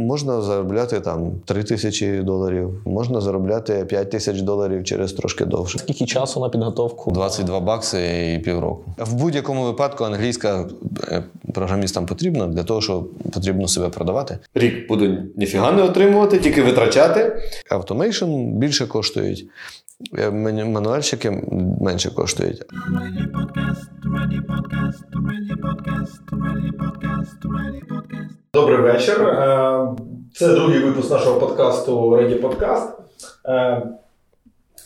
Можна заробляти там 3 тисячі доларів, можна заробляти 5 тисяч доларів через трошки довше. Скільки часу на підготовку? 22 бакси і півроку. В будь-якому випадку англійська е, програмістам потрібна для того, що потрібно себе продавати. Рік буду ніфіга не отримувати, тільки витрачати. Automation більше коштують, мануальщики менше коштують. Добрий вечір. Е, Це другий випуск нашого подкасту Ready Podcast. Е,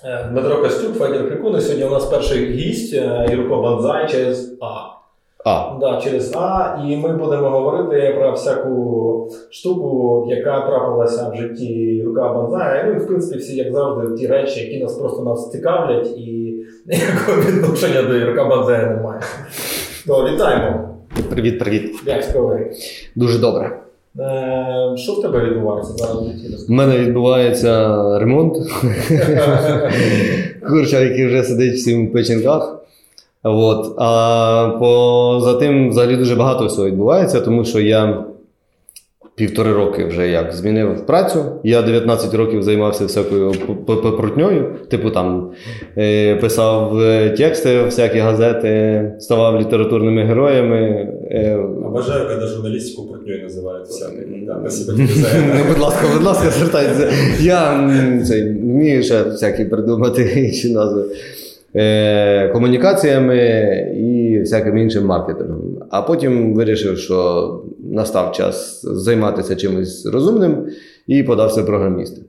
е, Дмитро Костюк, Федір Крикун. Сьогодні у нас перший гість е, Юрко Банзай через А. А, Да, через А. І ми будемо говорити про всяку штуку, яка трапилася в житті Юрка Банзая. Ну і в принципі всі, як завжди, ті речі, які нас просто нас цікавлять, і ніякого відношення до Юрка Банзая немає. То вітаємо. Привіт, привіт. Як справи? Дуже добре. Е, Що в тебе відбувається зараз? У мене відбувається ремонт. Курча, який вже сидить в печінках. От. А поза тим взагалі дуже багато всього відбувається, тому що я півтори роки вже як змінив працю. Я 19 років займався всякою прутньою. Типу там е, писав е, тексти, всякі газети, ставав літературними героями. е. Да, спасибо тебе за это. Ну, будь ласка, будь ласка, звертайтеся. Я вмію ще всякі придумати інші назви. Е, комунікаціями і всяким іншим маркетингом. А потім вирішив, що настав час займатися чимось розумним і подався програмісти.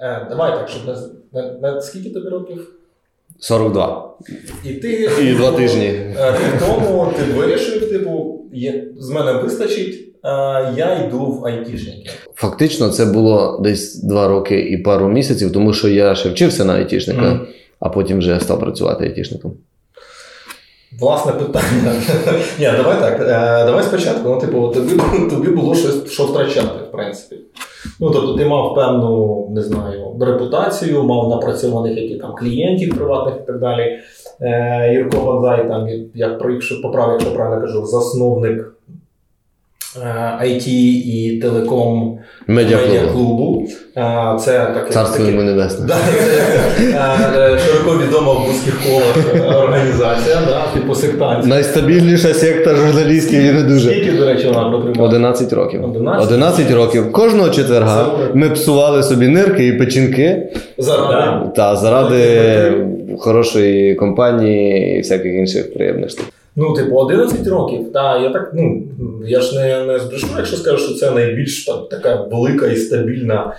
Е, давай так, щоб на, на, на скільки тобі років? 42. І ти І два тижні. Е, Рік тому ти вирішив, типу, є, з мене вистачить, е, я йду в айтішники. Фактично, це було десь два роки і пару місяців, тому що я ще вчився на айтішника, Мгм. А потім вже став працювати айтішником. Власне питання. Ні, давай так. Е, давай спочатку. Ну, типу, тобі, тобі було щось, що втрачати, в принципі. Ну, тобто, ти мав певну, не знаю, репутацію, мав напрацьованих які там клієнтів приватних і так далі. Е, Юрко Бонзай, там, як якщо поправ, якщо правильно кажу, засновник IT і телеком Медіаклуб. медіаклубу. Е, Це таке. Царство йому небесне. Да, е, е, широко відома в вузьких колах е, організація, да, типу сектантів. Найстабільніша секта журналістів і не дуже. Скільки, до речі, вона протримала? 11 років. 11? 11 років. Кожного четверга ми псували собі нирки і печінки Заради. та заради хорошої компанії і всяких інших приємностей. Ну, типу, 11 років. Та, я так, ну, я ж не, не збрешу, якщо скажу, що це найбільш так, така велика і стабільна,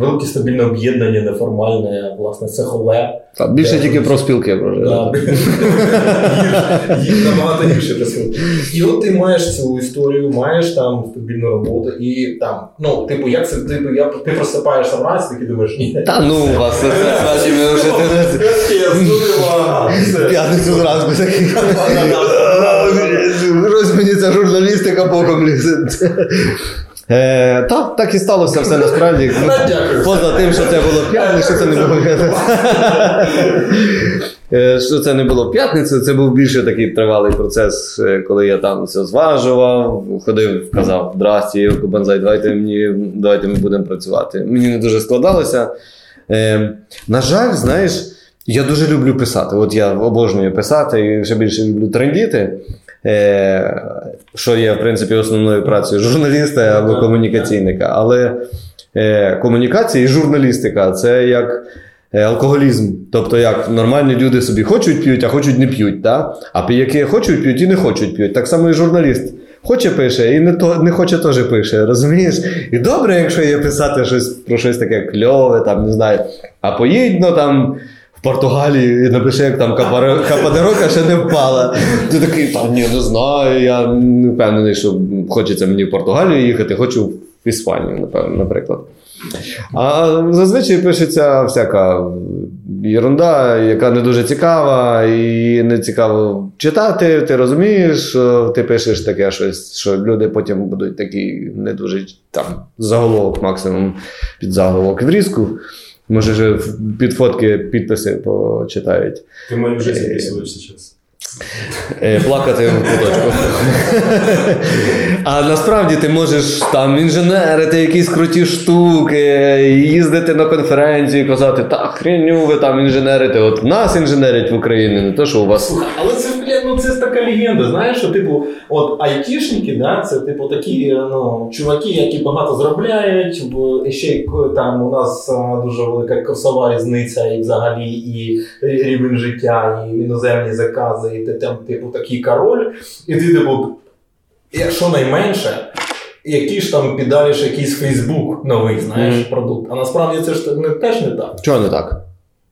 велике стабільне об'єднання, неформальне, власне, цехове. Та, більше тільки про спілки про. Гірше, набагато гірше присутні. І от ти маєш цю історію, маєш там стабільну роботу, і там, ну, типу, як це, типу, я, ти просипаєшся вранці, такий думаєш, ні. Та ну вас це значить, ми вже в п'ятницю зранку такий. Ця журналістика боком лізе. Е, так, так і сталося все насправді. Поза тим, що це було п'ятницю, що це не було Е, що це не було в п'ятницю, це був більше такий тривалий процес, е, коли я там все зважував, ходив, казав: Здрасті, Юрко Банзай, давайте мені, давайте ми будемо працювати. Мені не дуже складалося. Е, на жаль, знаєш, я дуже люблю писати. От я обожнюю писати і ще більше люблю трендіти. Е, що є, в принципі, основною працею журналіста або комунікаційника. Але е, комунікація і журналістика це як е, алкоголізм. Тобто, як нормальні люди собі хочуть п'ють, а хочуть не п'ють. Да? А пияки хочуть п'ють і не хочуть п'ють. Так само і журналіст. Хоче пише, і не, то, не хоче теж пише, розумієш? І добре, якщо є писати щось про щось таке кльове, там, не знаю, а поїдь, ну там. Португалії і напиши, як там кападерока ще не впала. Ти такий, та ні, не знаю. Я не впевнений, що хочеться мені в Португалію їхати, хочу в Іспанію, напевно, наприклад. А зазвичай пишеться всяка ерунда, яка не дуже цікава, і не цікаво читати. Ти розумієш, ти пишеш таке щось, що люди потім будуть такі не дуже там заголовок, максимум під заголовок відрізку. Може, вже під фотки підписи почитають. Ты мою жизнь сейчас. Е, Плакати в куточку. А насправді ти можеш там інженерити якісь круті штуки, їздити на конференції і казати, та хреню ви там інженерите, от нас інженерять в Україні, не то, що у вас. Але це така легенда. Знаєш, що типу, от айтішники, да, це типу такі ну, чуваки, які багато заробляють. бо ще там у нас дуже велика курсова різниця, і взагалі і рівень життя, і іноземні закази, і там, типу, такий король, і ти, типу, якщо найменше. Які ж там підаліш якийсь Фейсбук новий, знаєш, Мгм. продукт. А насправді це ж не, теж не так. Чого не так?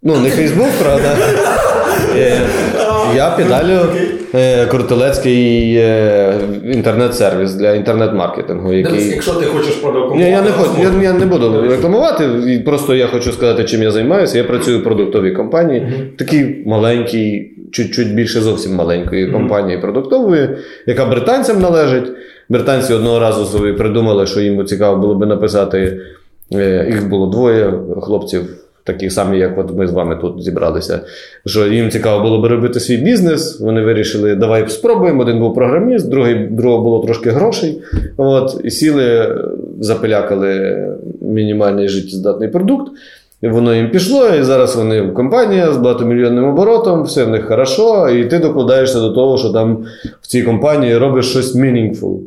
Ну, не Фейсбук, правда. Е, Я підалю е, крутелецький е, інтернет-сервіс для інтернет-маркетингу, який. Якщо ти хочеш продакувати, Ні, я не хочу, я, я не буду рекламувати. Просто я хочу сказати, чим я займаюся. Я працюю в продуктовій компанії, Мгм. такій маленькій, чуть-чуть більше зовсім маленької Мгм. компанії продуктової, яка британцям належить. Британці одного разу собі придумали, що їм цікаво було би написати. е, Їх було двоє хлопців, такі самі, як от ми з вами тут зібралися. Що їм цікаво було би робити свій бізнес. Вони вирішили, давай спробуємо. Один був програміст, другий другого було трошки грошей. От, і сіли, запилякали мінімальний життєздатний продукт. І воно їм пішло, і зараз вони компанія з багатомільйонним оборотом, все в них хорошо, і ти докладаєшся до того, що там в цій компанії робиш щось meaningful.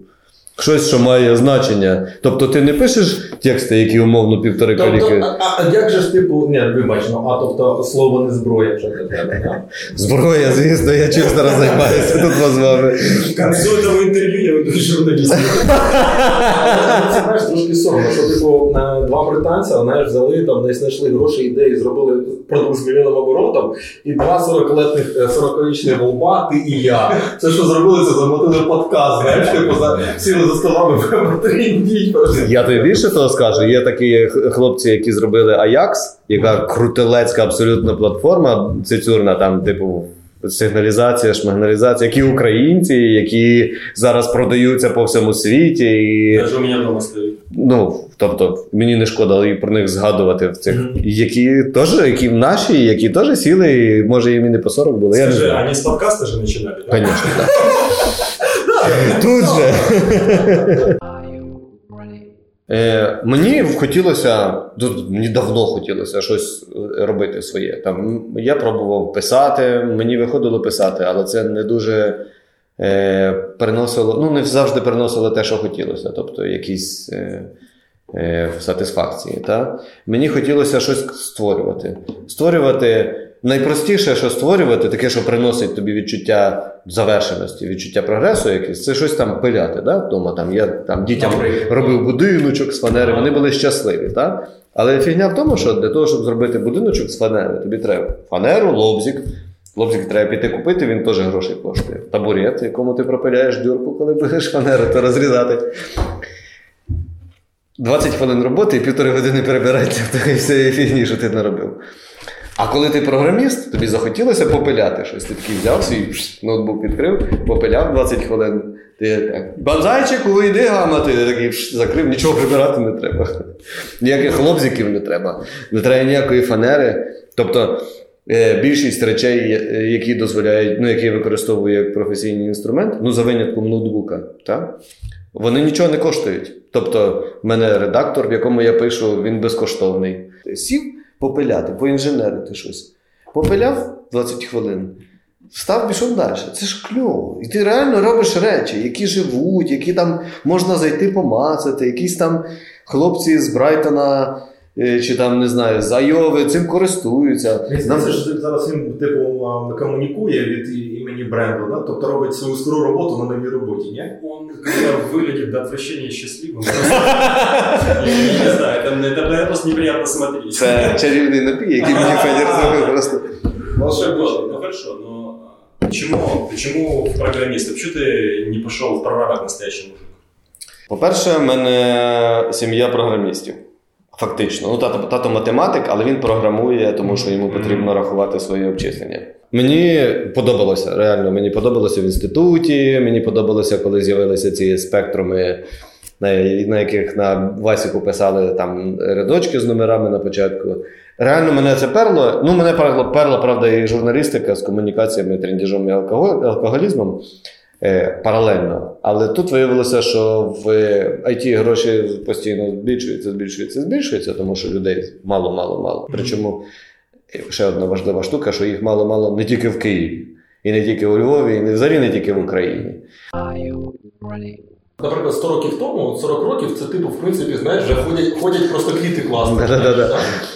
Щось, що має значення. Тобто ти не пишеш тексти, які умовно півтори Тобто, каліки. а, а, як же ж типу, ні, вибач, ну, а тобто слово не зброя вже для тебе. Зброя, звісно, я чим зараз займаюся тут з вами. К концу этого интервью я веду журналист. Але Це знаєш трошки соромно, що типу е, два британця знаєш, взяли там, десь знайшли гроші ідеї, зробили продукт з мільйонним оборотом, і два 40-летних 40-річних голба, ти і я. Це що зробили, це замотили подкаст, знаєш, типу за сіли за столами просто. Я тобі більше того скажу. Є такі хлопці, які зробили Ajax, яка крутелецька абсолютно платформа, цицюрна, там, типу. Сигналізація, шмагналізація, які українці, які зараз продаються по всьому світі, і Даже у меня дома стоит. ну тобто мені не шкода і про них згадувати в цих, Мгм. які теж, які наші, які теж сіли, і може їм і не по 40 було. Я не Скажи, знаю. с подкаста же начинали, да? Так. Тут же. Е, мені хотілося, мені давно хотілося щось е, робити своє. Там, я пробував писати, мені виходило писати, але це не дуже е, приносило, ну не завжди приносило те, що хотілося, тобто якісь е, е, сатисфакції. Та? Мені хотілося щось створювати. Створювати найпростіше, що створювати, таке, що приносить тобі відчуття завершеності, відчуття прогресу, якесь, це щось там пиляти. Да? Вдома там я там дітям робив будиночок з фанери, вони були щасливі. Так? Але фігня в тому, що для того, щоб зробити будиночок з фанери, тобі треба фанеру, лобзик. Лобзик треба піти купити, він теж грошей коштує. Табурет, якому ти пропиляєш дюрку, коли будеш фанеру, то розрізати. 20 хвилин роботи і півтори години перебирається в такої всієї фігні, що ти наробив. А коли ти програміст, тобі захотілося попиляти щось. Ти такий взяв свій ноутбук відкрив, попиляв 20 хвилин. Ти так, банзайчику, йди гамати. Ти такий закрив, нічого прибирати не треба. Ніяких лобзиків не треба, не треба ніякої фанери. Тобто е, більшість речей, які дозволяють, ну, які я використовую як професійний інструмент, ну за винятком ноутбука, так? вони нічого не коштують. Тобто, в мене редактор, в якому я пишу, він безкоштовний. Сів попиляти, поінженерити щось. Попиляв 20 хвилин. Став, пішов далі. Це ж кльово. І ти реально робиш речі, які живуть, які там можна зайти помацати, якісь там хлопці з Брайтона. е, Чи там не знаю, з Айови цим користуються. Нам- Це ж зараз він типу а, комунікує від і- імені бренду, да? тобто робить свою стару роботу на новій роботі, ні? Он когда выглядит до отвращения счастливым. Я не знаю, это это, наверное, просто неприятно смотреть. Це чарівний напій, який мені Федір зробив просто. Волшебно. Ну хорошо, но почему, почему в программиста? Почему ты не пошел в прораб настоящий мужик? По-перше, в мене сім'я програмістів. Фактично. Ну, тато, тато математик, але він програмує, тому що йому потрібно рахувати свої обчислення. Мені подобалося, реально, мені подобалося в інституті, мені подобалося, коли з'явилися ці спектруми на, на яких на Васіку писали там рядочки з номерами на початку. Реально мене це перло. Ну, мене перло, перла, правда, і журналістика з комунікаціями, трендіжом і алкоголізмом паралельно. Але тут виявилося, що в IT гроші постійно збільшуються, збільшуються, збільшуються, тому що людей мало, мало, мало. Причому е, ще одна важлива штука, що їх мало-мало не тільки в Києві, і не тільки у Львові, і не взагалі не тільки в Україні. Наприклад, 100 років тому, 40 років це типу, в принципі, знаєш, вже ходять, ходять просто квіти класно.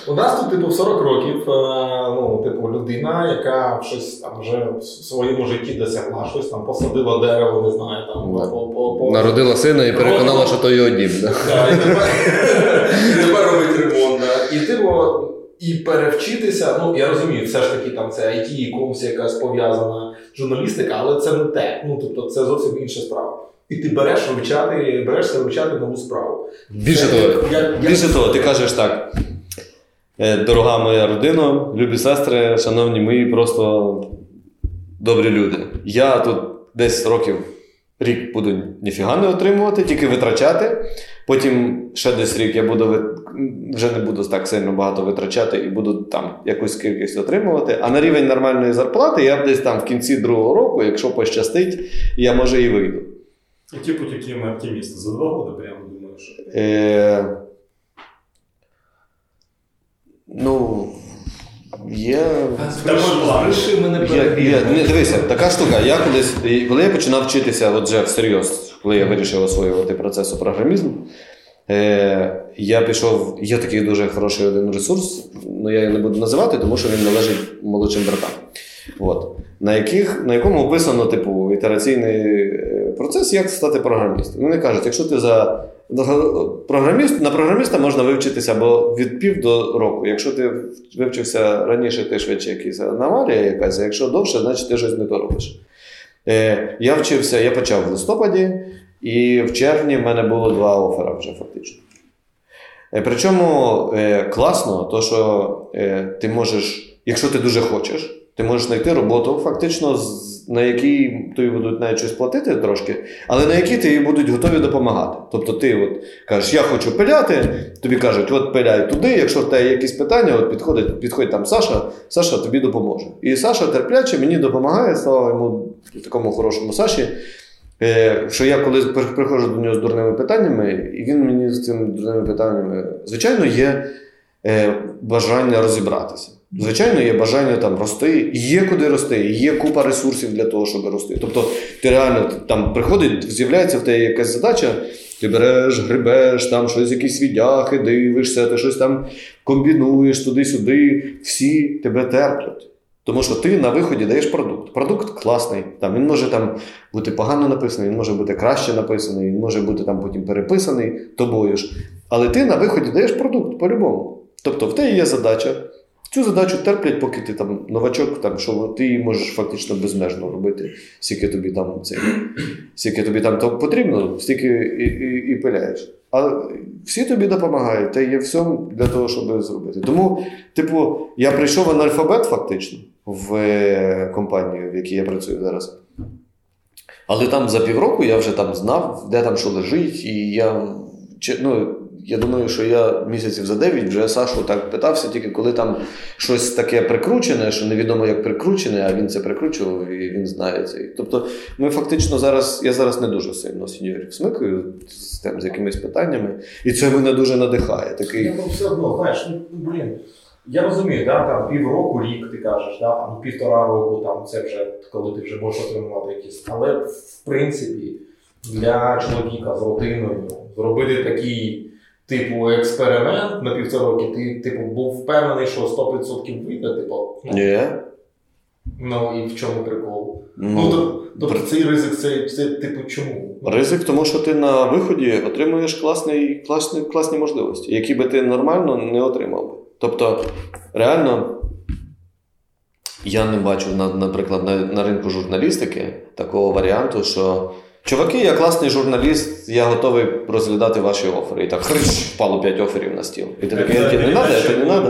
У нас тут, типу, в 40 років, е, ну, типу, людина, яка щось там вже в своєму житті досягла, щось там посадила дерево, не знаю, там по, по, по, Народила сина і переконала, що то його дім. І тепер, робить ремонт. І типу, і перевчитися, ну я розумію, все ж таки там це IT, і комусь якась пов'язана журналістика, але це не те. Ну тобто це зовсім інша справа. І ти береш вивчати, берешся вивчати нову справу. Більше Це того, як- більше того, ти кажеш так. «Е, Дорога моя родина, любі сестри, шановні мої, просто добрі люди. Я тут десь років рік буду ніфіга не отримувати, тільки витрачати. Потім ще десь рік я буду вже не буду так сильно багато витрачати і буду там якусь кількість отримувати. А на рівень нормальної зарплати я десь там в кінці другого року, якщо пощастить, я може і вийду. И типу такі ми оптимісти. За два года прямо думаю, що. Е, ну, є. Є, дивися, така штука. Я колись, і коли я починав вчитися от вже всерйоз, коли я вирішив освоювати процесу програмізму, е, я пішов, є такий дуже хороший один ресурс, але я його не буду називати, тому що він належить молодшим братам. От. На, яких, на якому описано типу, ітераційний процес, як стати програмістом. Вони кажуть, якщо ти за програміст, на програміста можна вивчитися або від пів до року. Якщо ти вивчився раніше, ти швидше якийсь аномалія якась, а якщо довше, значить ти щось не то робиш. Е, я вчився, я почав в листопаді, і в червні в мене було два офера вже фактично. Е, Причому е, класно, то, що ти можеш, якщо ти дуже хочеш, ти можеш знайти роботу, фактично, з- на якій тобі будуть навіть щось платити трошки, але на якій тобі будуть готові допомагати. Тобто ти от кажеш, я хочу пиляти, тобі кажуть, от пиляй туди, якщо в тебе якісь питання, от підходить, підходить там Саша, Саша тобі допоможе. І Саша терпляче мені допомагає, слава йому такому хорошому Саші. Е, що я коли при- приходжу до нього з дурними питаннями, і він мені з цими дурними питаннями, звичайно, є е, бажання розібратися. Звичайно, є бажання там рости, є куди рости, є купа ресурсів для того, щоб рости. Тобто, ти реально там приходить, з'являється в тебе якась задача, ти береш, грибеш, там щось, якісь відяхи, дивишся, ти щось там комбінуєш туди-сюди, всі тебе терплять. Тому що ти на виході даєш продукт. Продукт класний. Там, він може там бути погано написаний, він може бути краще написаний, він може бути там потім переписаний тобою ж. Але ти на виході даєш продукт по-любому. Тобто в тебе є задача. Цю задачу терплять, поки ти там новачок, там, що ти її можеш фактично безмежно робити, скільки тобі там це, скільки тобі там то потрібно, стільки і, і, і пиляєш. А всі тобі допомагають, та є всьому для того, щоб зробити. Тому, типу, я прийшов анальфабет фактично в е, компанію, в якій я працюю зараз. Але там за півроку я вже там знав, де там що лежить, і я, ну, я думаю, що я місяців за 9 вже Сашу так питався, тільки коли там щось таке прикручене, що невідомо як прикручене, а він це прикручував і він знає це. Тобто, ми фактично зараз, я зараз не дуже сильно сеньорів смикаю з тим, з якимись питаннями, і це мене дуже надихає. Такий, Я ну, все одно, знаєш, ну блін. Я розумію, да, там півроку, рік ти кажеш, да, там півтора року, там це вже коли ти вже можеш отримувати якісь. Але в принципі для чоловіка з родиною зробити такий типу експеримент на півтора роки, ти типу був впевнений, що 100% вийде, типу. Ну, ні. ну і в чому прикол? Ну, Ну, то- тобто цей ризик, це, це типу чому? Ризик, тому що ти на виході отримуєш класний, класні, класні можливості, які би ти нормально не отримав би. Тобто, реально, я не бачу, наприклад, на, на ринку журналістики такого варіанту, що чуваки, я класний журналіст, я готовий розглядати ваші офери. І так хрищ, впало 5 оферів на стіл. І ти такий, не треба, це не треба. Не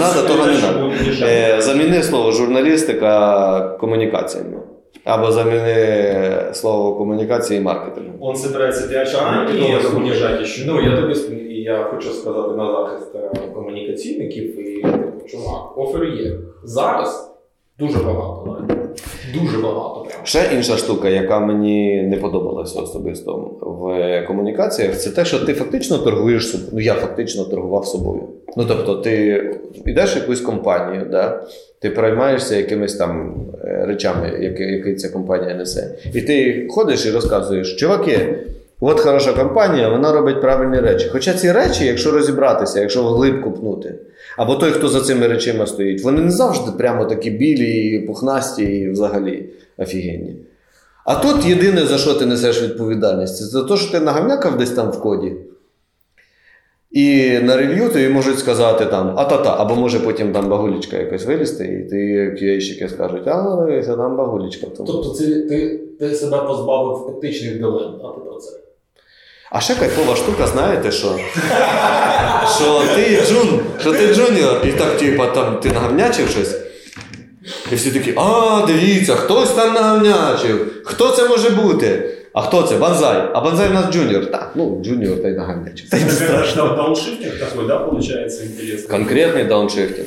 треба, того не треба. Е, заміни слово журналістика комунікаціями. Або заміни слово комунікації і маркетингу. Он собирается пиарщик А, маркетинга ні, щоб- еще. Ну, я тобі і я хочу сказати на захист е, комунікаційників і типу, чувак, офери є. Зараз дуже багато. Дуже багато. Ще інша штука, яка мені не подобалася особисто в комунікаціях, це те, що ти фактично торгуєш собою. Ну, я фактично торгував собою. Ну тобто, ти йдеш в якусь компанію, да? ти переймаєшся якимись там е, речами, які, які ця компанія несе. І ти ходиш і розказуєш, чуваки. От хороша компанія, вона робить правильні речі. Хоча ці речі, якщо розібратися, якщо вглиб купнути, або той, хто за цими речима стоїть, вони не завжди прямо такі білі, пухнасті і взагалі офігенні. А тут єдине, за що ти несеш відповідальність, це за те, що ти наговнякав десь там в коді. І на review тобі можуть сказати там а-та-та, або може потім там багулічка якась вилізти, і ті QA-щики скажуть, а дивися, там багулічка. тому». Тобто це, ти, ти себе позбавив етичних дилем, а ти про це. А ще кайфова штука, знаєте що? Що ти джун, що ти джуніор, і так, типа, там ти наговнячив щось. І всі такі, а, дивіться, хтось там наговнячив. Хто це може бути? А хто це? Банзай. А банзай в нас джуніор. Так, ну, джуніор та й й не страшно. Дауншифтинг такой, да, получается, интересно? Конкретний дауншифтинг.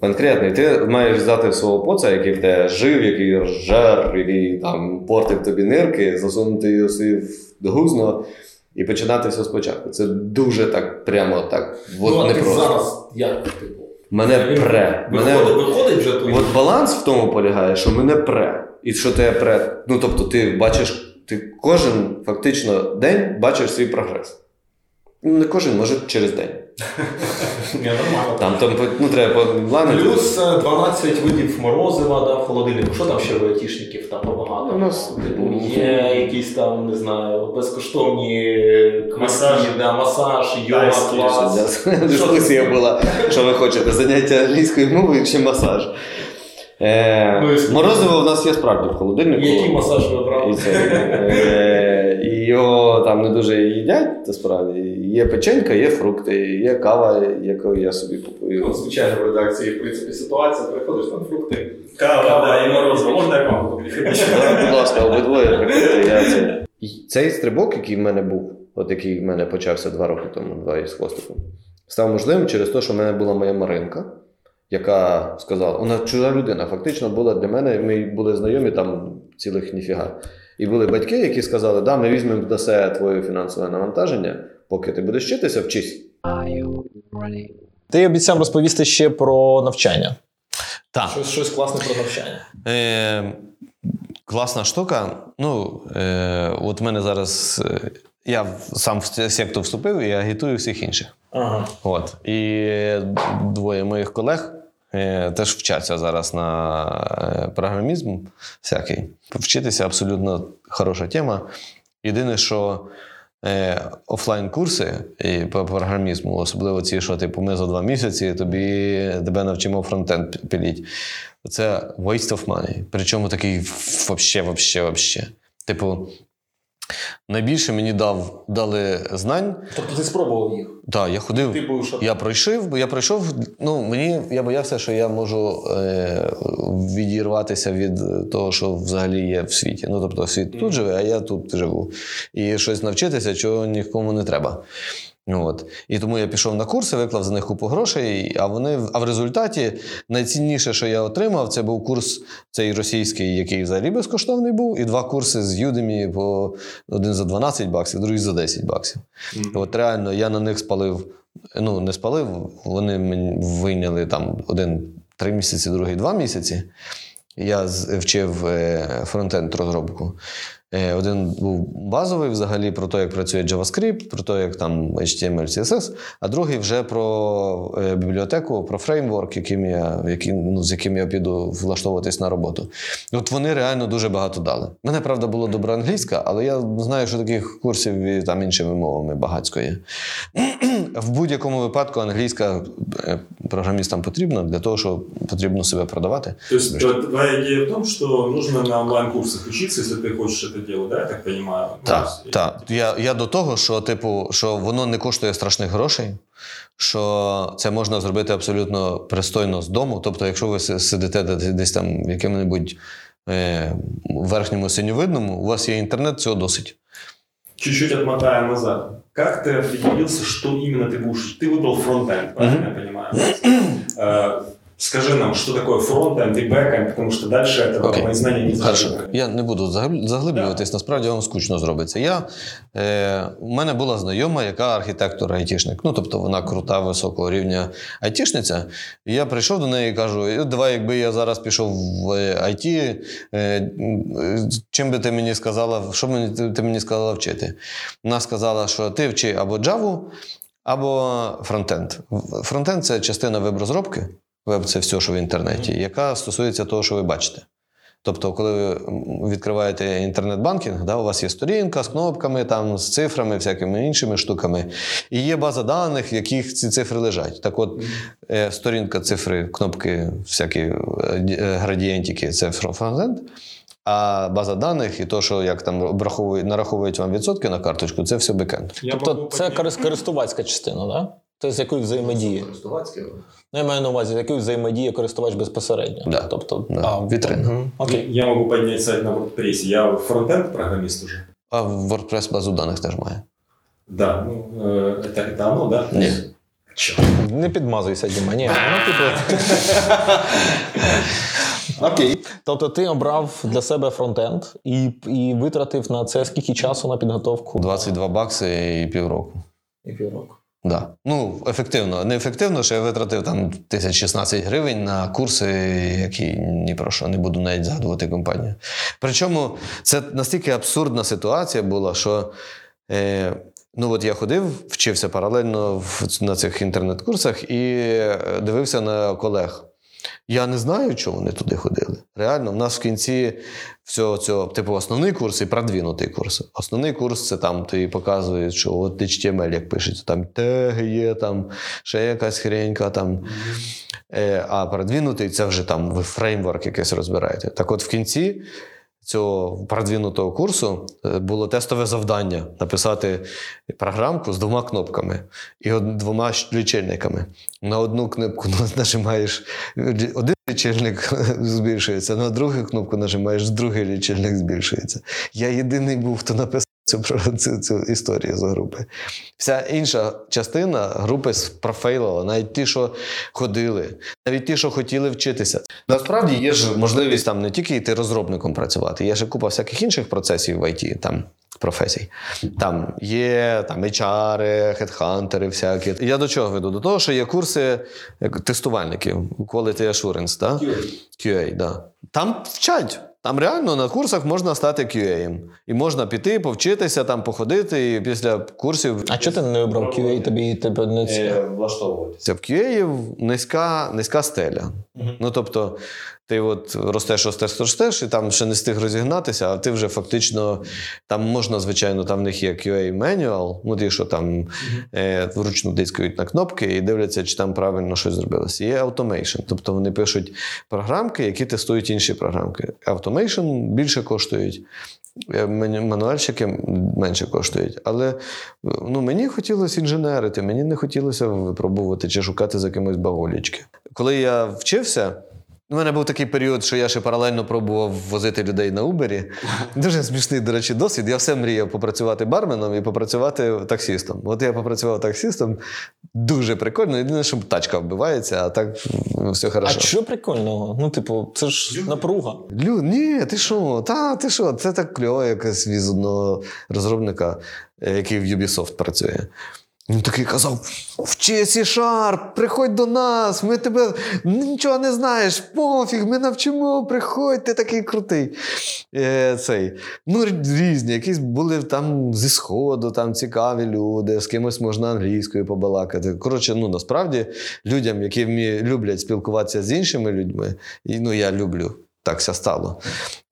Конкретний. Ти маєш взяти свого поца, який в тебе жив, який жар, який там портив тобі нирки, засунути його в гузно і починати все спочатку. Це дуже так прямо так. От ну, а не ти просто. зараз як типу? Мене пре. Мене... Виходить, виходить вже твій. От баланс в тому полягає, що мене пре. І що тебе пре. Ну тобто, ти бачиш, ти кожен фактично день бачиш свій прогрес. Ну, не кожен, може через день. Там, там ну, треба планити. Плюс е, 12 видів морозива да, в холодильнику. Що там ще в айтішників там багато? У нас- Типу, є якісь там, не знаю, безкоштовні Масаж. масаж, да, масаж йога, клас. Дискусія була, що ви хочете, заняття англійською мовою чи масаж. Е, Ну, морозиво в нас є справді в холодильнику. Який масаж ви обрали? І, і його там не дуже їдять, насправді. Є печенька, є фрукти, є кава, яку я собі Ну, звичайно, в редакції, в принципі, ситуація, приходиш там фрукти. Кава, Кава да, и морозиво. Можно я вам Будь ласка, обидвоє приходьте, я це. Цей стрибок, який в мене був, от який в мене почався два роки тому, два із хвостиком, став можливим через те, що в мене була моя Маринка, яка сказала, вона чужа людина, фактично була для мене, ми були знайомі там цілих ніфіга. І були батьки, які сказали, да, ми візьмемо на себе твоє фінансове навантаження, поки ти будеш вчитися, вчись. Ти обіцяв розповісти ще про навчання. Так. Щось, щось класне про навчання. Е, класна штука. Ну, е, от в мене зараз. е, Я сам в сектор вступив і агітую всіх інших. Ага. От. І двоє моїх колег теж вчаться зараз на е, програмізм всякий. Вчитися абсолютно хороша тема. Єдине, що е, офлайн-курси і по програмізму, особливо ці, що типу, ми за два місяці тобі тебе навчимо фронтенд піліть. Це waste of money. Причому такий вообще, вообще, вообще. Типу, найбільше мені дав, дали знань. Тобто ти спробував їх. Так, я ходив. Ти був що? Я пройшов, я пройшов. Ну мені я боявся, що я можу е, відірватися від того, що взагалі є в світі. Ну тобто, світ тут живе, а я тут живу. І щось навчитися, чого нікому не треба. От. І тому я пішов на курси, виклав за них купу грошей. А вони а в результаті найцінніше, що я отримав, це був курс цей російський, який взагалі безкоштовний був, і два курси з Udemy по один за 12 баксів, другий за 10 баксів. От реально я на них спалив. Ну, не спалив, вони мені вийняли там один три місяці, другий два місяці. Я вчив е, фронтенд розробку. Е, Один був базовий взагалі про те, як працює JavaScript, про те, як там HTML, CSS, а другий вже про е, бібліотеку, про фреймворк, яким я, який, ну, з яким я піду влаштовуватись на роботу. От вони реально дуже багато дали. Мене, правда, було добра англійська, але я знаю, що таких курсів і там іншими мовами багатько є. В будь-якому випадку англійська е, програмістам потрібна для того, що потрібно себе продавати. То есть э, твоя идея в том, что нужно на онлайн-курсах учиться, если ты хочешь это делать, да, я так понимаю? Ну, то Так, есть, так. Я, я до того, що, типу, що воно не коштує страшних грошей, що це можна зробити абсолютно пристойно з дому. Тобто, якщо ви си- сидите де- десь там в якому-небудь е, верхньому синьовидному, у вас є інтернет, цього досить. Чуть-чуть отмотаем назад. Как ты определился, что именно ты будешь... Ты выбрал фронтенд, правильно я понимаю? Э, Скажи нам, что такое фронтенд и бэкенд, потому что дальше этого Окей. мои знания не Хорошо. зашли. Я не буду загл- заглиблюватись, насправді вам скучно зробиться. Я, е, у мене була знайома, яка архітектор айтішник. Ну, тобто вона крута, високого рівня айтішниця. І я прийшов до неї і кажу: «Е, давай, якби я зараз пішов в IT, е, е, чим би ти мені сказала, що б мені, ти, ти мені сказала вчити? Вона сказала, що ти вчи або Java, або фронтенд. Фронтенд це частина веб-розробки. Веб це все, що в інтернеті, яка стосується того, що ви бачите. Тобто, коли ви відкриваєте інтернет-банкінг, да, у вас є сторінка з кнопками, там, з цифрами, всякими іншими штуками. І є база даних, в яких ці цифри лежать. Так от, е, сторінка, цифри, кнопки, всякі е, е, градієнтики це фронтенд. А база даних і то, що як там обраховують, нараховують вам відсотки на карточку, це все бекенд. Тобто це користувацька частина, так? Да? Це з якою взаємодіє. Користувацький. Ну, я маю на увазі, з якою взаємодіє користувач безпосередньо. Да. Тобто, Да, а, вітрина. Мгм. Окей. Я могу поднять сайт на WordPress. Я фронтенд-программист уже. А WordPress базу даних теж має. Да, ну, э, это, это оно, да? Ні. Чё? Не підмазуйся, Діма. Ні, ну, типу... Окей. Тобто ти обрав для себе фронтенд і, і витратив на це скільки часу на підготовку? 22 бакси і півроку. І півроку. Да. Ну, ефективно. Не ефективно, що я витратив там 1016 гривень на курси, які ні про що не буду навіть згадувати компанію. Причому це настільки абсурдна ситуація була, що е, ну, от я ходив, вчився паралельно в, на цих інтернет-курсах і е, дивився на колег. Я не знаю, чого вони туди ходили. Реально, в нас в кінці всього цього, типу, основний курс і продвинутий курс. Основний курс це там тобі показують, що от HTML як пишеться, там теги є, там ще якась хренька там. Е, а продвинутий це вже там ви фреймворк якийсь розбираєте. Так от в кінці цього продвинутого курсу е, було тестове завдання написати програмку з двома кнопками і двома лічильниками. На одну кнопку нажимаєш один лічильник збільшується, на другу кнопку нажимаєш, другий лічильник збільшується. Я єдиний був, хто написав цю, цю, цю історію з групи. Вся інша частина групи профейлила, навіть ті, що ходили, навіть ті, що хотіли вчитися. Насправді є ж можливість там не тільки йти розробником працювати, є ж купа всяких інших процесів в ІТ, там професій. Там є там HR, хедхантери всякі. Я до чого веду? До того, що є курси тестувальників, Quality Assurance, да? QA, да. Там вчать. Там реально на курсах можна стати QA. І можна піти, повчитися, там походити, і після курсів А чого ти не вибрав QA, тобі тебе не цікаво? влаштовуватися. це в QA низька, низька стеля. Ну тобто, ти от ростеш, ростеш, ростеш, і там ще не встиг розігнатися, а ти вже фактично там можна, звичайно, там в них є QA manual, ну ті, що там е, вручну тискають на кнопки і дивляться, чи там правильно щось зробилося. Є automation, тобто вони пишуть програмки, які тестують інші програмки. Automation більше коштують. е, Мануальщики менше коштують. Але ну, мені хотілося інженерити, мені не хотілося випробувати чи шукати за кимось баголічки. Коли я вчився, у мене був такий період, що я ще паралельно пробував возити людей на Убері. Дуже смішний, до речі, досвід. Я все мріяв попрацювати барменом і попрацювати таксістом. От я попрацював таксістом, дуже прикольно. Єдине, що тачка вбивається, а так м, все А що прикольного? Ну, типу, це ж напруга. Лю, ні, ти що? Та, ти що? Це так кльово, якось від одного розробника, е, який в Ubisoft працює. Він такий казав: вчи C-Sharp, приходь до нас, ми тебе нічого не знаєш, пофіг, ми навчимо, приходь, ти такий крутий. Е, цей. Ну, різні, якісь були там зі сходу, там цікаві люди, з кимось можна англійською побалакати. Коротше, ну насправді людям, які люблять спілкуватися з іншими людьми, і ну я люблю. Так ся стало.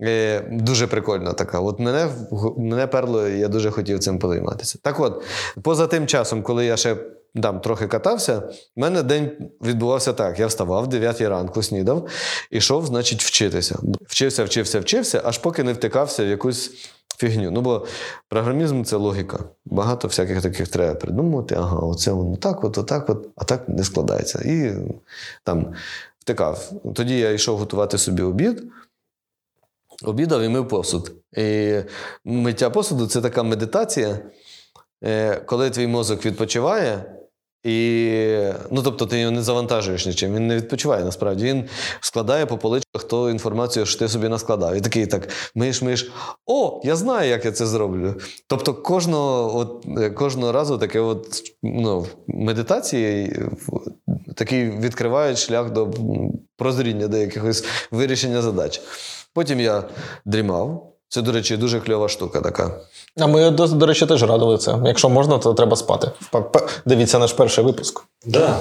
Е, дуже прикольна така. От мене, мене перло, я дуже хотів цим позайматися. Так от, поза тим часом, коли я ще там трохи катався, в мене день відбувався так: я вставав в 9 ранку, снідав, і йшов, значить, вчитися. Вчився, вчився, вчився, аж поки не втикався в якусь фігню. Ну, бо програмізм це логіка. Багато всяких таких треба придумати. Ага, оце воно так, от, отак, от, а так не складається. І там втикав. Тоді я йшов готувати собі обід. обідав і мив посуд. І миття посуду це така медитація, е, коли твій мозок відпочиває. І, ну, тобто, ти його не завантажуєш нічим. Він не відпочиває насправді. Він складає по поличках ту інформацію, що ти собі наскладав. І такий так миєш, миєш. О, я знаю, як я це зроблю. Тобто, кожного, от, е, кожного разу таке от, ну, медитації такий відкривають шлях до прозріння до якихось вирішення задач. Потім я дрімав. Це, до речі, дуже кльова штука така. А ми, до, до речі, теж радили це. Якщо можна, то треба спати. Дивіться наш перший випуск. Да.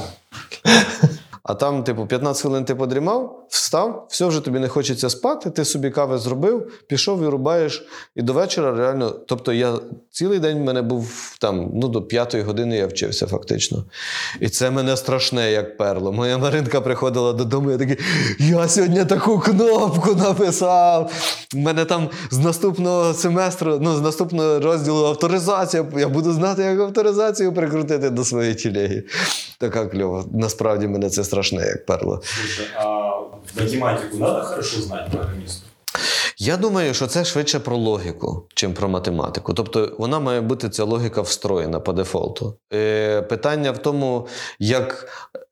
А там, типу, 15 хвилин ти подрімав, встав, все вже тобі не хочеться спати, ти собі кави зробив, пішов і рубаєш. І до вечора реально. Тобто, я цілий день в мене був там, ну, до п'ятої години я вчився фактично. І це мене страшне, як перло. Моя Маринка приходила додому, я такий, я сьогодні таку кнопку написав. У мене там з наступного семестру, ну, з наступного розділу авторизація. Я буду знати, як авторизацію прикрутити до своєї тілеги. Така кльова. Насправді мене це страшне, як перло. А математику надо хорошо знать программисту? Я думаю, що це швидше про логіку, чим про математику. Тобто вона має бути ця логіка встроєна по дефолту. Е, питання в тому, як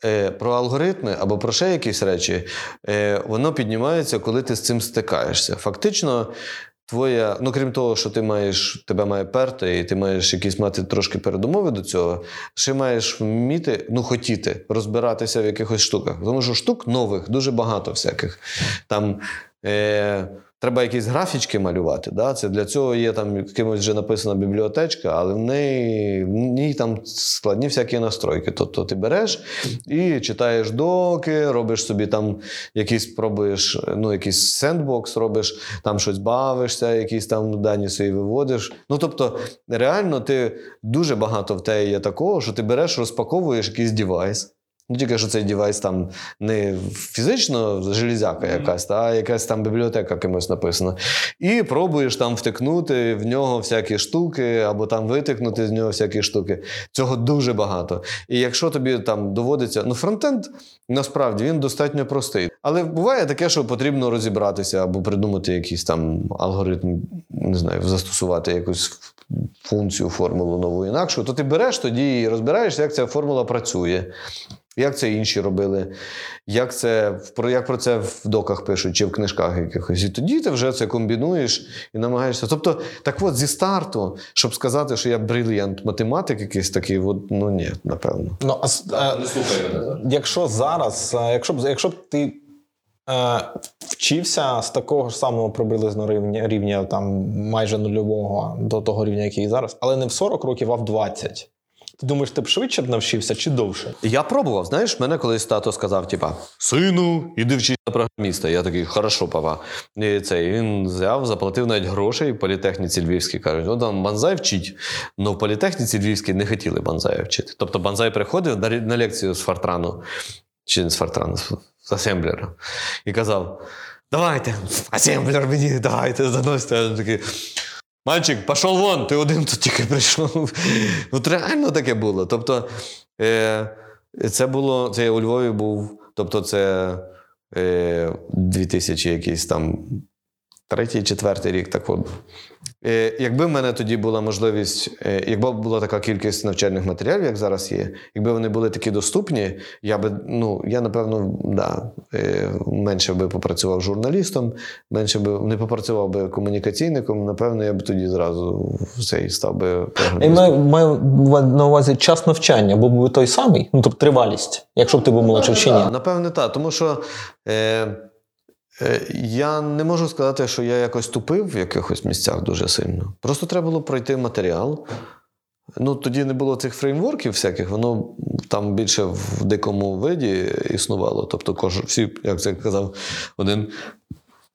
е, про алгоритми або про ще якісь речі, е, воно піднімається, коли ти з цим стикаєшся. Фактично. Твоя, ну крім того, що ти маєш, тебе має перти, і ти маєш якісь мати трошки передумови до цього, ще маєш вміти, ну хотіти розбиратися в якихось штуках. Тому що штук нових дуже багато всяких. Там е, треба якісь графічки малювати. Да? Це для цього є там кимось вже написана бібліотечка, але в неї в ній там складні всякі настройки. Тобто ти береш і читаєш доки, робиш собі там якийсь пробуєш, ну, якийсь сендбокс робиш, там щось бавишся, якісь там дані свої виводиш. Ну тобто, реально, ти дуже багато в тебе є такого, що ти береш, розпаковуєш якийсь девайс. Ну, тільки що цей девайс там не фізично железяка якась, а якась там бібліотека кимось написана. І пробуєш там втикнути в нього всякі штуки, або там витикнути з нього всякі штуки. Цього дуже багато. І якщо тобі там доводиться, ну фронтенд насправді він достатньо простий. Але буває таке, що потрібно розібратися або придумати якийсь там алгоритм, не знаю, застосувати якусь функцію, формулу нову інакшу, то ти береш тоді і розбираєшся, як ця формула працює. Як це інші робили, як це про як про це в доках пишуть чи в книжках якихось. І тоді ти вже це комбінуєш і намагаєшся. Тобто, так от зі старту, щоб сказати, що я брильянт математик, якийсь такий, от, ну ні, напевно. Ну, а, с- е, слухай якщо зараз, е, якщо б, якщо б ти е, вчився з такого ж самого приблизно рівня, рівня там майже нульового до того рівня, який зараз, але не в 40 років, а в 20. Ти думаєш, ти б швидше б навчився чи довше? Я пробував, знаєш, мене колись тато сказав: типа, сину, іди вчись на програміста. Я такий, хорошо, папа. І цей, він взяв, заплатив навіть грошей в політехніці Львівській. Кажуть, ну там банзай вчить. Ну в політехніці Львівській не хотіли банзай вчити. Тобто банзай приходив на, на лекцію з Фортрану, чи не з Фортрану, з, асемблера, і казав: Давайте, асемблер мені, давайте, заносьте. Я такий. Мальчик, пішов вон, ти один тут тільки прийшов. От реально таке було. Тобто, е, це було, це я у Львові був, тобто це е, 2000 якийсь там третій, четвертий рік. Так от. Е, якби в мене тоді була можливість, е, якби була така кількість навчальних матеріалів, як зараз є, якби вони були такі доступні, я би, ну, я напевно, да, е, менше би попрацював журналістом, менше би не попрацював би комунікаційником, напевно, я б тоді зразу цей став би програмістом. маю, маю на увазі час навчання, бо був той самий, ну тобто тривалість, якщо б ти був молодший чи ні. Напевне, так. Тому що е, я не можу сказати, що я якось тупив в якихось місцях дуже сильно. Просто треба було пройти матеріал. Ну, тоді не було цих фреймворків всяких, воно там більше в дикому виді існувало. Тобто, всі, як це казав один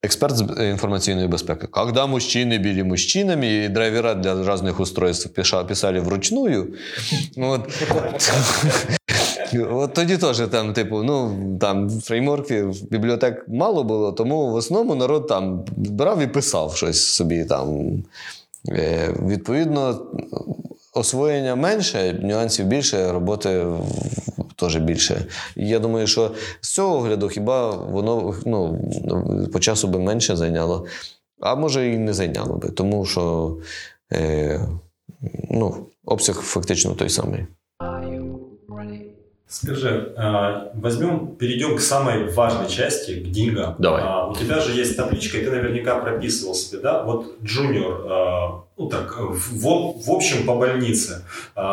експерт з е, інформаційної безпеки, когда мужчини були мужчинами, і драйвера для різних устройств писали вручную. От. От тоді теж там, типу, ну там фреймворків, бібліотек мало було, тому в основному народ там брав і писав щось собі там. Е, відповідно, освоєння менше, нюансів більше, роботи теж більше. Я думаю, що з цього огляду хіба воно ну, по часу би менше зайняло. А може і не зайняло би, тому що е, ну, обсяг фактично той самий. Скажи, а, возьмем, перейдем к самой важной части, к деньгам. Давай. А, У тебя же есть табличка, и ты наверняка прописывал себе, да? Вот джуниор, а, ну так, в, в общем по больнице,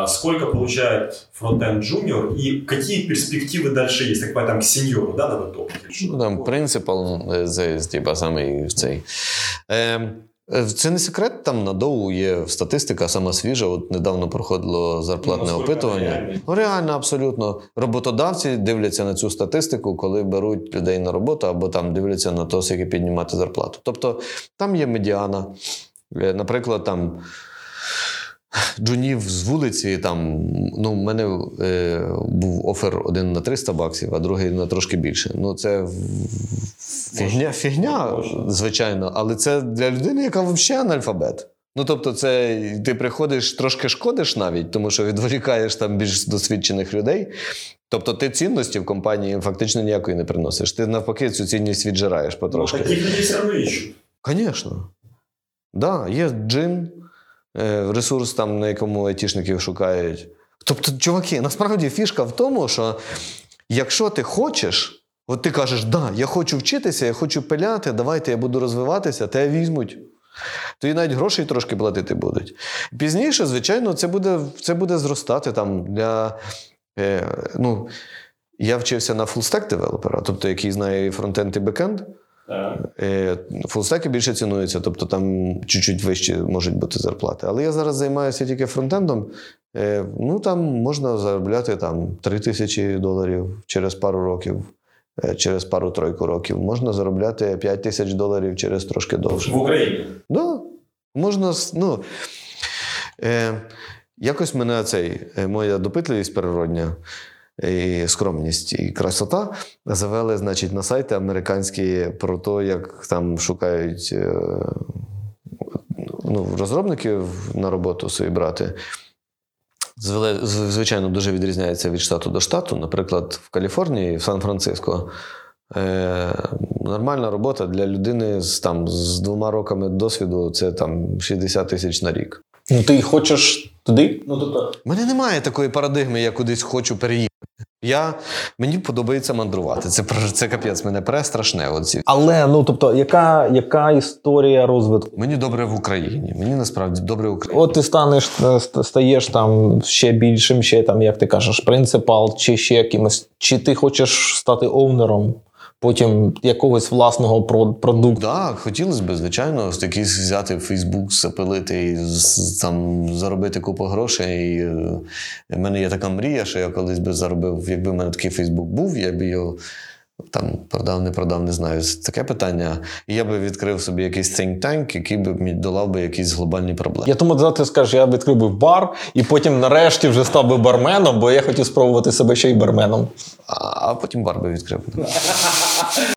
сколько получает фронтенд джуниор и какие перспективы дальше есть? Так там к сеньору, да, надо что Ну, там принципал е, з, з типа самий цей. Е, е, це не секрет, там на доу є статистика, сама свіжа. От недавно проходило зарплатне Ну, опитування. реально? Реально, абсолютно. Роботодавці дивляться на цю статистику, коли беруть людей на роботу, або там дивляться на то, скільки піднімати зарплату. Тобто там є медіана. Е, Наприклад, там. Джунів з вулиці, там, ну, в мене е, був офер один на 300 баксів, а другий на трошки більше. Ну, це фігня, фігня звичайно, але це для людини, яка взагалі анальфабет. Ну, тобто, це ти приходиш, трошки шкодиш навіть, тому що відволікаєш там більш досвідчених людей. Тобто, ти цінності в компанії фактично ніякої не приносиш. Ти навпаки цю цінність віджираєш Ну, таких людей все равно ищут. Звісно. Да, є джин, ресурс, там, на якому айтішників шукають. Тобто, чуваки, насправді фішка в тому, що якщо ти хочеш, от ти кажеш, да, я хочу вчитися, я хочу пиляти, давайте я буду розвиватися, тебе візьмуть. Тоді навіть грошей трошки платити будуть. Пізніше, звичайно, це буде, це буде зростати там для. Е, ну, я вчився на full stack developer а, тобто який знає і фронтенд, і бекенд. Е, Фулстеки більше цінуються, тобто там чуть-чуть вищі можуть бути зарплати. Але я зараз займаюся тільки фронтендом. Е, Ну там можна заробляти там 3 тисячі доларів через пару років, е, через пару-тройку років. Можна заробляти 5 тисяч доларів через трошки довше. В Украине. Да, можна. Ну, е, якось мене цей, моя допитливість природня, і скромність і красота завели, значить, на сайти американські про те, як там шукають е, ну, розробників на роботу свої брати. Звичайно, дуже відрізняється від штату до штату. Наприклад, в Каліфорнії, в Сан-Франциско. Е, нормальна робота для людини з, там, з двома роками досвіду це там 60 тисяч на рік. Ну, ти хочеш туди? Ну, тобто, У мене немає такої парадигми, я кудись хочу переїхати. Я, мені подобається мандрувати. Це, це капець, мене престрашне. Оці. Але ну тобто, яка, яка історія розвитку? Мені добре в Україні. Мені насправді добре в Україні. От ти станеш е, стаєш там ще більшим, ще там, як ти кажеш, принципал, чи ще якимось, чи ти хочеш стати оунером, потім якогось власного продукту. Так, хотілося б, звичайно, якийсь взяти Фейсбук, запилити і там заробити купу грошей. І, е, в мене є така мрія, що я колись би заробив, якби в мене такий Фейсбук був, я б його там продав, не продав, не знаю. Таке питання. І я би відкрив собі якийсь think tank, який би мені долав би якісь глобальні проблеми. Я тому ти скажеш, я відкрив би бар, і потім нарешті вже став би барменом, бо я хотів спробувати себе ще й барменом. А, а потім бар би відкрив.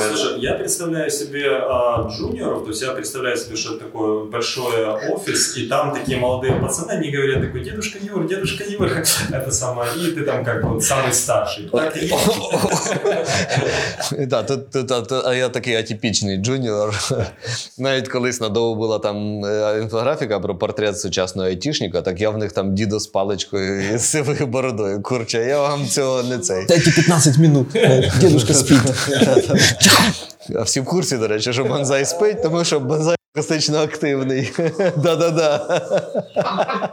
Are you ready? Слушай, я представляю себе а, джуниоров, то есть я представляю себе, что это такой большой офис, и там такие молодые пацаны, они говорят такой, дедушка Юр, дедушка Юр, это самое, и ты там как вот самый старший. Так и есть. Да, то, то, то, то, а я такий атипічний джуніор. Навіть колись надовго була там е, інфографіка про портрет сучасного айтішника, так я в них там дідо з паличкою і з сивою бородою. Курче, я вам цього не цей. Дайте 15 минут. Дедушка спить. А всі в курсі, до речі, що банзай спить, тому що банзай класично активний. Да-да-да.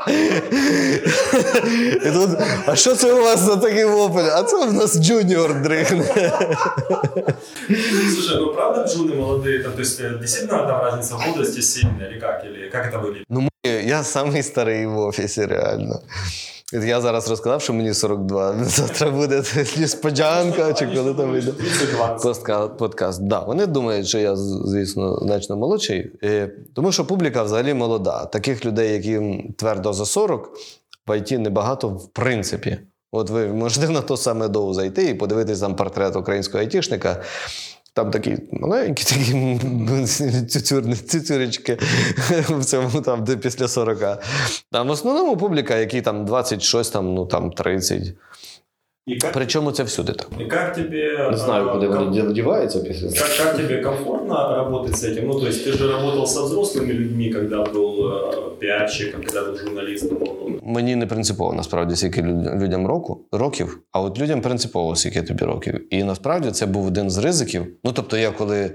І тут, а що це у вас за такий вопль? А це в нас джуніор дрихне. Слушай, ну правда джуны молодые, там, то есть э, действительно там разница в возрасте сильная или как? Или как это выглядит? Ну, ми- я самий старий в офісі, реально. Я зараз розказав, що мені 42. Завтра буде несподіванка, чи коли там вийде. 32. Подкаст. Да, вони думають, що я, звісно, значно молодший. Е, Тому що публіка взагалі молода. Таких людей, яким твердо за 40, в ІТ небагато в принципі. От ви можете на то саме доу зайти і подивитись там портрет українського айтішника. Там такі маленькі, такі цюцюречки в цьому там, де після 40. Там в основному публіка, які там 26, там, ну там 30. И как, Причому це всюди так. и как тебе... Не знаю, а, куди ком- вони дів- діваються після Как, как тебе комфортно работать с этим? Ну, то есть ты же работал со взрослыми людьми, когда был э, пиарщиком, когда был журналистом. Ну, Мені не принципово насправді скільки люд- людям року років, а от людям принципово скільки тобі років. І насправді це був один з ризиків. Ну тобто, я коли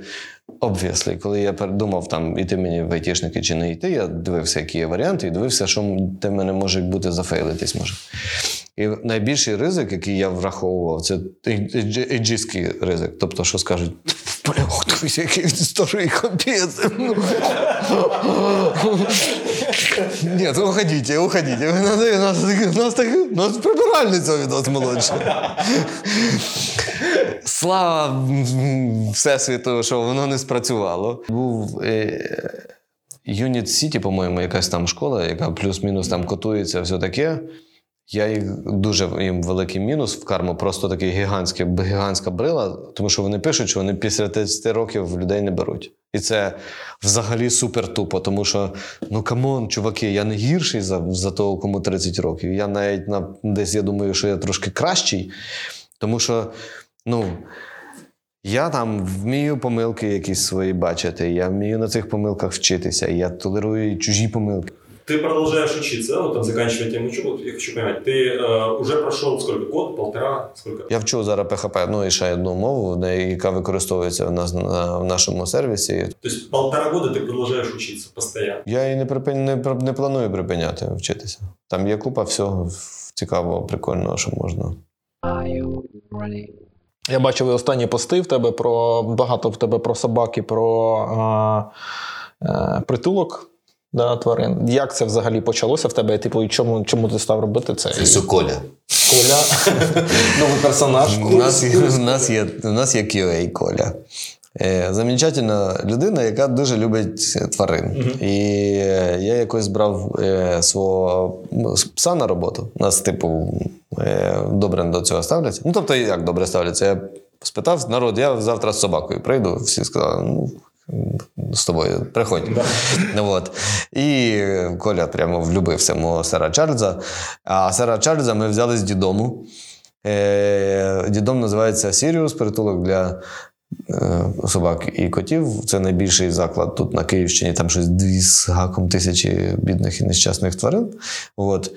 obviously, коли я передумав там іти мені в айтішники чи не йти, я дивився, які є варіанти, і дивився, що м- де в мене може бути зафейлитись може. І найбільший ризик, який я враховував, це ейджистський ризик. Тобто, що скажуть, бля, ох, який старий капець. Ні, уходіть, уходіть. У нас, прибиральниця від нас молодша. Слава Всесвіту, що воно не спрацювало. Був е, Юніт Сіті, по-моєму, якась там школа, яка плюс-мінус там котується, все таке. Я їх дуже їм великий мінус в карму, просто такий гігантський, гігантська брила, тому що вони пишуть, що вони після 30 років людей не беруть. І це взагалі супер тупо, тому що ну come on, чуваки, я не гірший за, за того, кому 30 років. Я навіть на десь я думаю, що я трошки кращий, тому що ну. Я там вмію помилки якісь свої бачити, я вмію на цих помилках вчитися, я толерую чужі помилки. Ты продолжаешь учиться, ну, там, заканчивая тему учебу, я хочу понять, ты э, уже прошел сколько, год, полтора, сколько? Я вчу зараз ПХП, ну і ще одну мову, де- яка використовується в нас на в нашому сервісі. То есть полтора года ты продолжаешь учиться постоянно. Я і не припин, не, пр- не планую припиняти вчитися. Там є купа всього цікавого, прикольного, що можна. Are you ready? Я бачив і останні пости в тебе про багато в тебе про собаки, про а, е, притулок да, тварин. Як це взагалі почалося в тебе? Типу, і чому, чому ти став робити це? Це Коля. Коля, новий персонаж. У нас, у, нас є, у нас є QA Коля. Е, замечательна людина, яка дуже любить тварин. І е, я якось брав е, свого ну, пса на роботу. Нас, типу, е, добре до цього ставляться. Ну, тобто, як добре ставляться? Я спитав, народ, я завтра з собакою прийду. Всі сказали, ну. З тобою приходь. Да. от. І Коля прямо влюбився мого сера Чарльза. А сера Чарльза ми взяли з дідому. Е, дідом називається Сіріус, притулок для собак і котів. Це найбільший заклад тут на Київщині. Там щось дві з гаком тисячі бідних і нещасних тварин. От.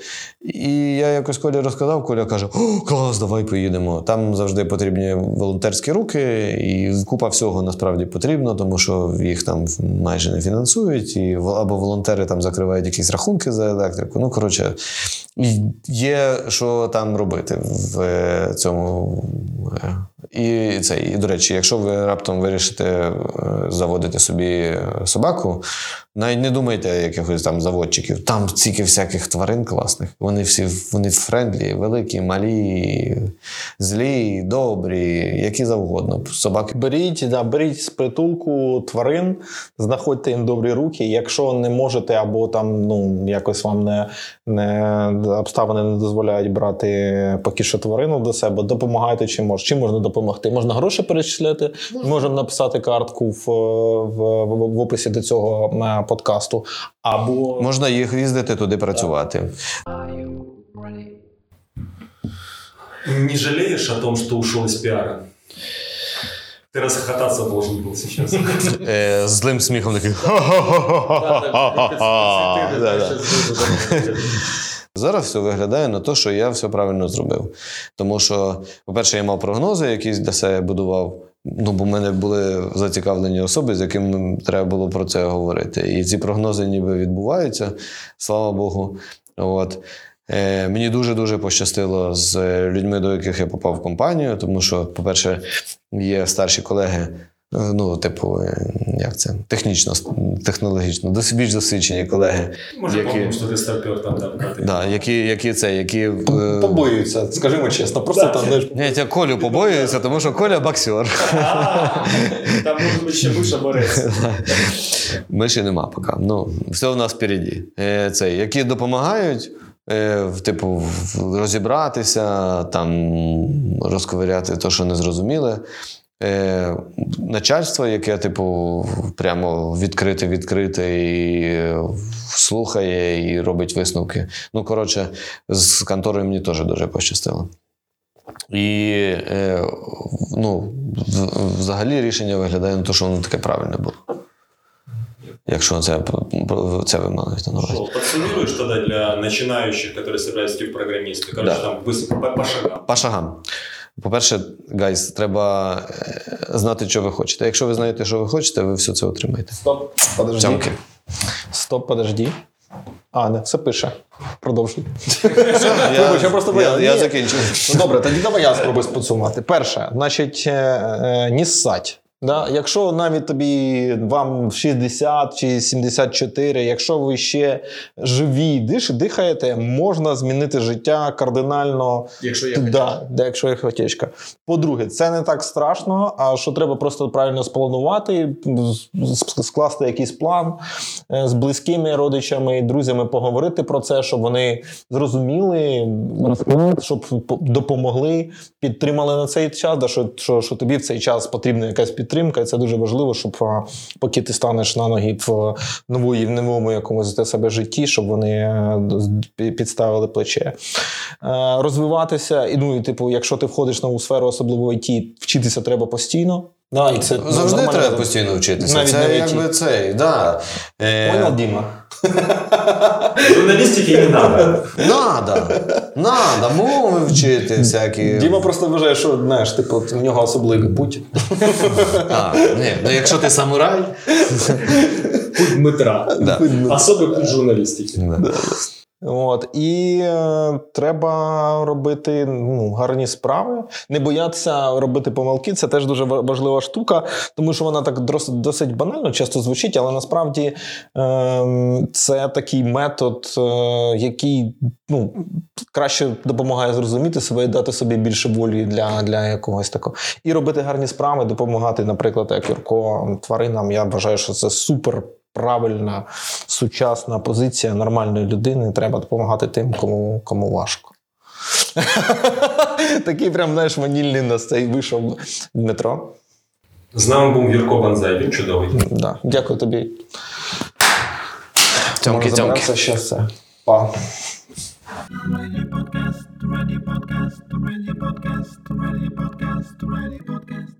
І я якось Колі розказав, Коля каже: О, клас, давай поїдемо. Там завжди потрібні волонтерські руки, і купа всього насправді потрібно, тому що їх там майже не фінансують, і або волонтери там закривають якісь рахунки за електрику. Ну, коротше, є що там робити в е, цьому. е, І це, і до речі, якщо ви раптом вирішите е, заводити собі собаку, навіть не думайте якихось там заводчиків. Там стільки всяких тварин класних. Вони всі вони friendly, великі, малі, злі, добрі, які завгодно. Собаки Беріть, да, беріть з притулку тварин, знаходьте їм добрі руки. Якщо не можете, або там ну якось вам не, не обставини не дозволяють брати поки що тварину до себе, допомагайте чим можна. Чим можна допомогти? Можна гроші перечисляти, можемо написати картку в, в, в, в описі до цього подкасту. Або можна їх їздити туди працювати. Не жалеешь о том, что ушел из пиара? Ты расхохотаться должен был сейчас. Е, з злим сміхом такий. Зараз все виглядає на те, що я все правильно зробив. Тому що, по-перше, я мав прогнози, якісь для себе будував. Ну, бо в мене були зацікавлені особи, з якими треба було про це говорити. І ці прогнози ніби відбуваються, слава Богу. От. Е, мені дуже-дуже пощастило з людьми, до яких я попав в компанію, тому що, по-перше, є старші колеги, ну, типу, е, як це? Технічно, технологічно, дос- більш досвідчені колеги, Мы же які, помним, что ты стартер там, да, когда ты- да, які, які це, які. е, побоюються, скажімо чесно, просто там знаєш, Ні, я Колю побоююся, тому що Коля боксер. Там может быть еще мыша борец. Миші нема поки. Ну, все в нас впереді. Е, Це, які допомагають. е, в, Типу, в- розібратися, там, розковиряти те, що не зрозуміле. Е, начальство, яке, типу, прямо відкрите, відкрите і е, слухає і робить висновки. Ну, коротше, з конторою мені теж дуже пощастило. І е, ну, в- взагалі рішення виглядає на те, що воно таке правильне було. Якщо це, це ви маєте на увазі. Шел, подсуммируешь тогда для начинающих, которые собираются идти в программисты. Короче, Да. там быстро, по, по шагам. По шагам. По-перше, гайз, треба е, знати, що ви хочете. Якщо ви знаєте, що ви хочете, ви все це отримаєте. Стоп, подожди. Цямки. Стоп, подожди. А, не, все пише. Продовжуй. Я, я просто я, боявся. я закінчив. Ну добре, тоді давай я спробую підсумувати. Перше, значить, е, е, не ссать. Да? Якщо навіть тобі вам 60 чи 74, якщо ви ще живі, диш, дихаєте, можна змінити життя кардинально. Якщо Да, да, якщо є хотєчка. По-друге, це не так страшно, а що треба просто правильно спланувати, скласти якийсь план е, з близькими родичами, і друзями поговорити про це, щоб вони зрозуміли, щоб допомогли, підтримали на цей час, да, що, що, що тобі в цей час потрібна якась підтримка, і це дуже важливо, щоб поки ти станеш на ноги в нової, в новому якомусь для себе житті, щоб вони е, підставили плече. Е, розвиватися. І ну і типу, якщо ти входиш в нову сферу, особливо IT, вчитися треба постійно. Да, і це Завжди нормально. треба постійно вчитися. Навіть це на IT. якби цей, да. Е, Понял, Діма? Журналистики не надо. Надо, надо, мови вчити всякі. Діма просто вважає, що знаєш, типу, в нього особливий путь. А, ні, ну якщо ти самурай, Путь Дмитра. да. Особи путь журналістики. Да. От і е, треба робити ну, гарні справи, не боятися робити помилки. Це теж дуже важлива штука, тому що вона так досить, банально часто звучить, але насправді е, це такий метод, е, який ну, краще допомагає зрозуміти себе і дати собі більше волі для, для якогось такого. І робити гарні справи, допомагати, наприклад, як Юрко тваринам. Я вважаю, що це супер. Правильна сучасна позиція нормальної людини. Треба допомагати тим, кому, кому важко. Такий прям, знаєш, ванільний нас цей вийшов Дмитро. З нами був Юрко Банзай, він чудовий. Да. Дякую тобі. Тьомки, тьомки. ще все. Па. Ready podcast, ready podcast, ready podcast, ready podcast, ready podcast.